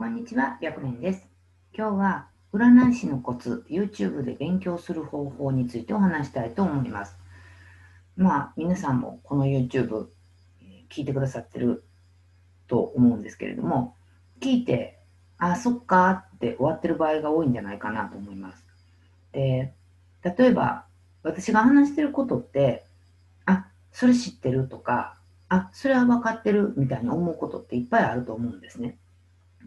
こんにちは、白蓮です。今日は占い師のコツ、YouTube で勉強する方法についてお話したいと思います。まあ、皆さんもこの YouTube 聞いてくださってると思うんですけれども、聞いて、あ、そっかって終わってる場合が多いんじゃないかなと思います。で、例えば、私が話してることって、あ、それ知ってるとか、あ、それは分かってるみたいに思うことっていっぱいあると思うんですね。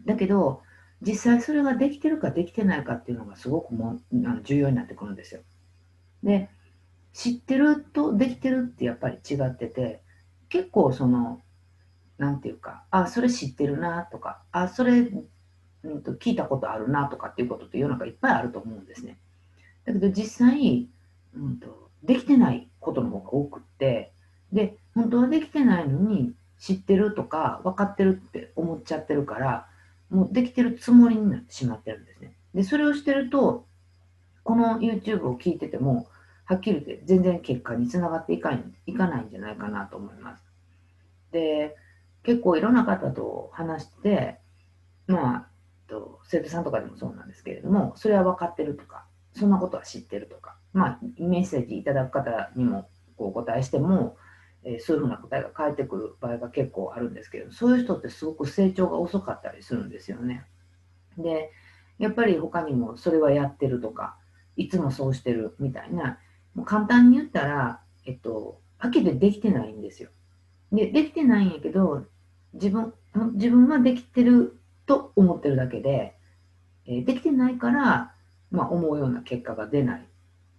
だけど、実際それができてるかできてないかっていうのがすごくもあの重要になってくるんですよ。で、知ってるとできてるってやっぱり違ってて、結構その、なんていうか、あ、それ知ってるなとか、あ、それ、うん、と聞いたことあるなとかっていうことって世の中いっぱいあると思うんですね。だけど実際、うんと、できてないことの方が多くって、で、本当はできてないのに知ってるとか分かってるって思っちゃってるから、もうできてるつもりになってしまってるんですね。で、それをしてると、この YouTube を聞いてても、はっきり言って全然結果につながっていかいかないんじゃないかなと思います。で、結構いろんな方と話して、まあ、と生徒さんとかでもそうなんですけれども、それは分かってるとか、そんなことは知ってるとか、まあ、メッセージいただく方にもこうお答えしても、えそういうふうな答えが返ってくる場合が結構あるんですけど、そういう人ってすごく成長が遅かったりするんですよね。で、やっぱり他にもそれはやってるとか、いつもそうしてるみたいな、もう簡単に言ったら、えっと、はっきりできてないんですよ。で、できてないんやけど、自分、自分はできてると思ってるだけで、えできてないから、まあ、思うような結果が出ないっ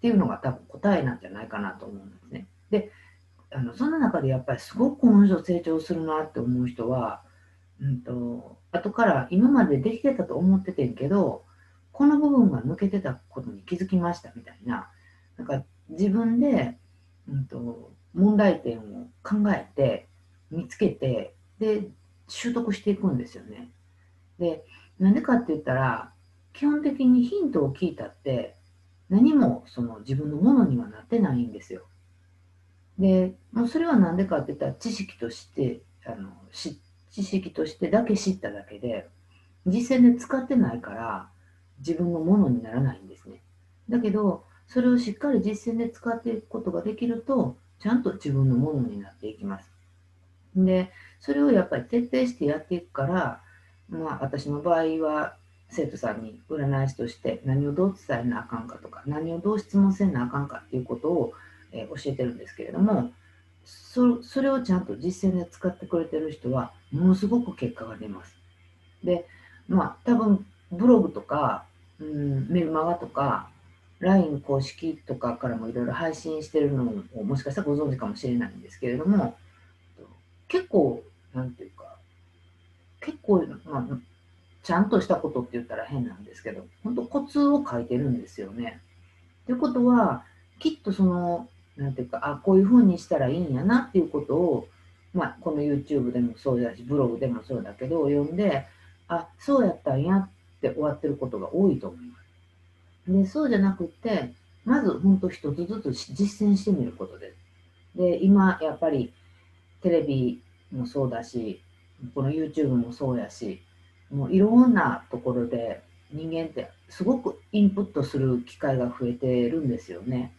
ていうのが多分答えなんじゃないかなと思うんですね。で、あのその中でやっぱりすごくこの人成長するなって思う人は、うんと、後から今までできてたと思っててんけどこの部分が抜けてたことに気づきましたみたいななんか自分で、うんと、問題点を考えて見つけてで習得していくんですよね。でなんでかって言ったら基本的にヒントを聞いたって何もその自分のものにはなってないんですよ。で、もうそれは何でかって言ったら知識としてあの知識としてだけ知っただけで実践で使ってないから自分のものにならないんですね。だけどそれをしっかり実践で使っていくことができるとちゃんと自分のものになっていきます。でそれをやっぱり徹底してやっていくからまあ私の場合は生徒さんに占い師として何をどう伝えなあかんかとか何をどう質問せなあかんかっていうことをえ教えてるんですけれどもそれをちゃんと実践で使ってくれてる人はものすごく結果が出ます。でまあ多分ブログとか、うん、メルマガとか LINE 公式とかからもいろいろ配信してるのをもしかしたらご存知かもしれないんですけれども結構なんていうか結構、まあ、ちゃんとしたことって言ったら変なんですけど本当コツを書いてるんですよね。ということはきっとそのなんていうか、あ、こういうふうにしたらいいんやなっていうことを、まあ、この YouTube でもそうだし、ブログでもそうだけど、読んで、あ、そうやったんやって終わってることが多いと思います。で、そうじゃなくて、まず本当一つずつ実践してみることです。で、今やっぱりテレビもそうだし、この YouTube もそうやし、もういろんなところで人間ってすごくインプットする機会が増えてるんですよね。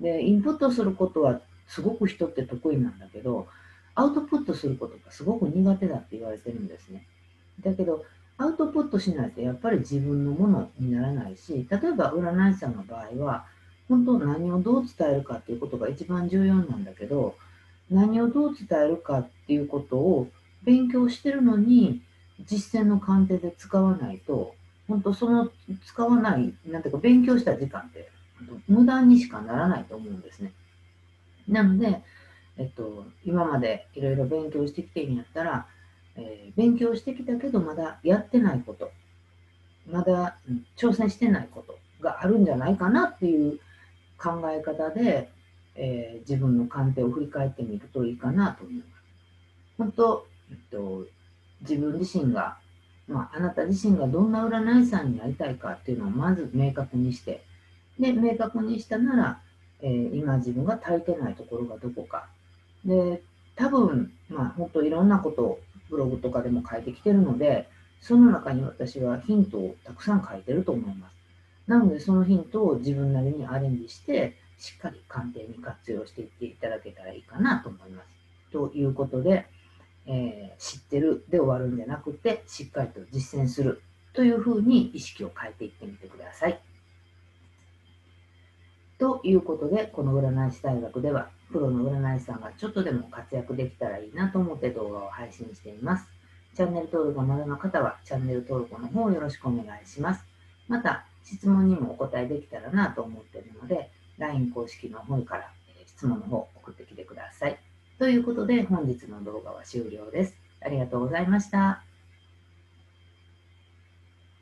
で、インプットすることはすごく人って得意なんだけど、アウトプットすることがすごく苦手だって言われてるんですね。だけど、アウトプットしないとやっぱり自分のものにならないし、例えば占い師さんの場合は、本当何をどう伝えるかっていうことが一番重要なんだけど、何をどう伝えるかっていうことを勉強してるのに、実践の鑑定で使わないと、本当その使わない、なんていうか勉強した時間って無駄にしかならないと思うんですね。なので、えっと、今までいろいろ勉強してきてるんやったら、えー、勉強してきたけどまだやってないこと、まだ、うん、挑戦してないことがあるんじゃないかなっていう考え方で、えー、自分の鑑定を振り返ってみるといいかなと思います。本当、えっと、自分自身が、まあ、あなた自身がどんな占い師さんになりたいかっていうのをまず明確にして、で、明確にしたなら、えー、今自分が足りてないところがどこか。で、多分、まあ、本当いろんなことをブログとかでも書いてきてるので、その中に私はヒントをたくさん書いてると思います。なので、そのヒントを自分なりにアレンジして、しっかり鑑定に活用していっていただけたらいいかなと思います。ということで、えー、知ってるで終わるんじゃなくて、しっかりと実践するというふうに意識を変えていってみてください。ということで、この占い師大学では、プロの占い師さんがちょっとでも活躍できたらいいなと思って動画を配信しています。チャンネル登録がまだの方は、チャンネル登録の方よろしくお願いします。また、質問にもお答えできたらなと思っているので、LINE 公式の方から質問の方送ってきてください。ということで、本日の動画は終了です。ありがとうございました。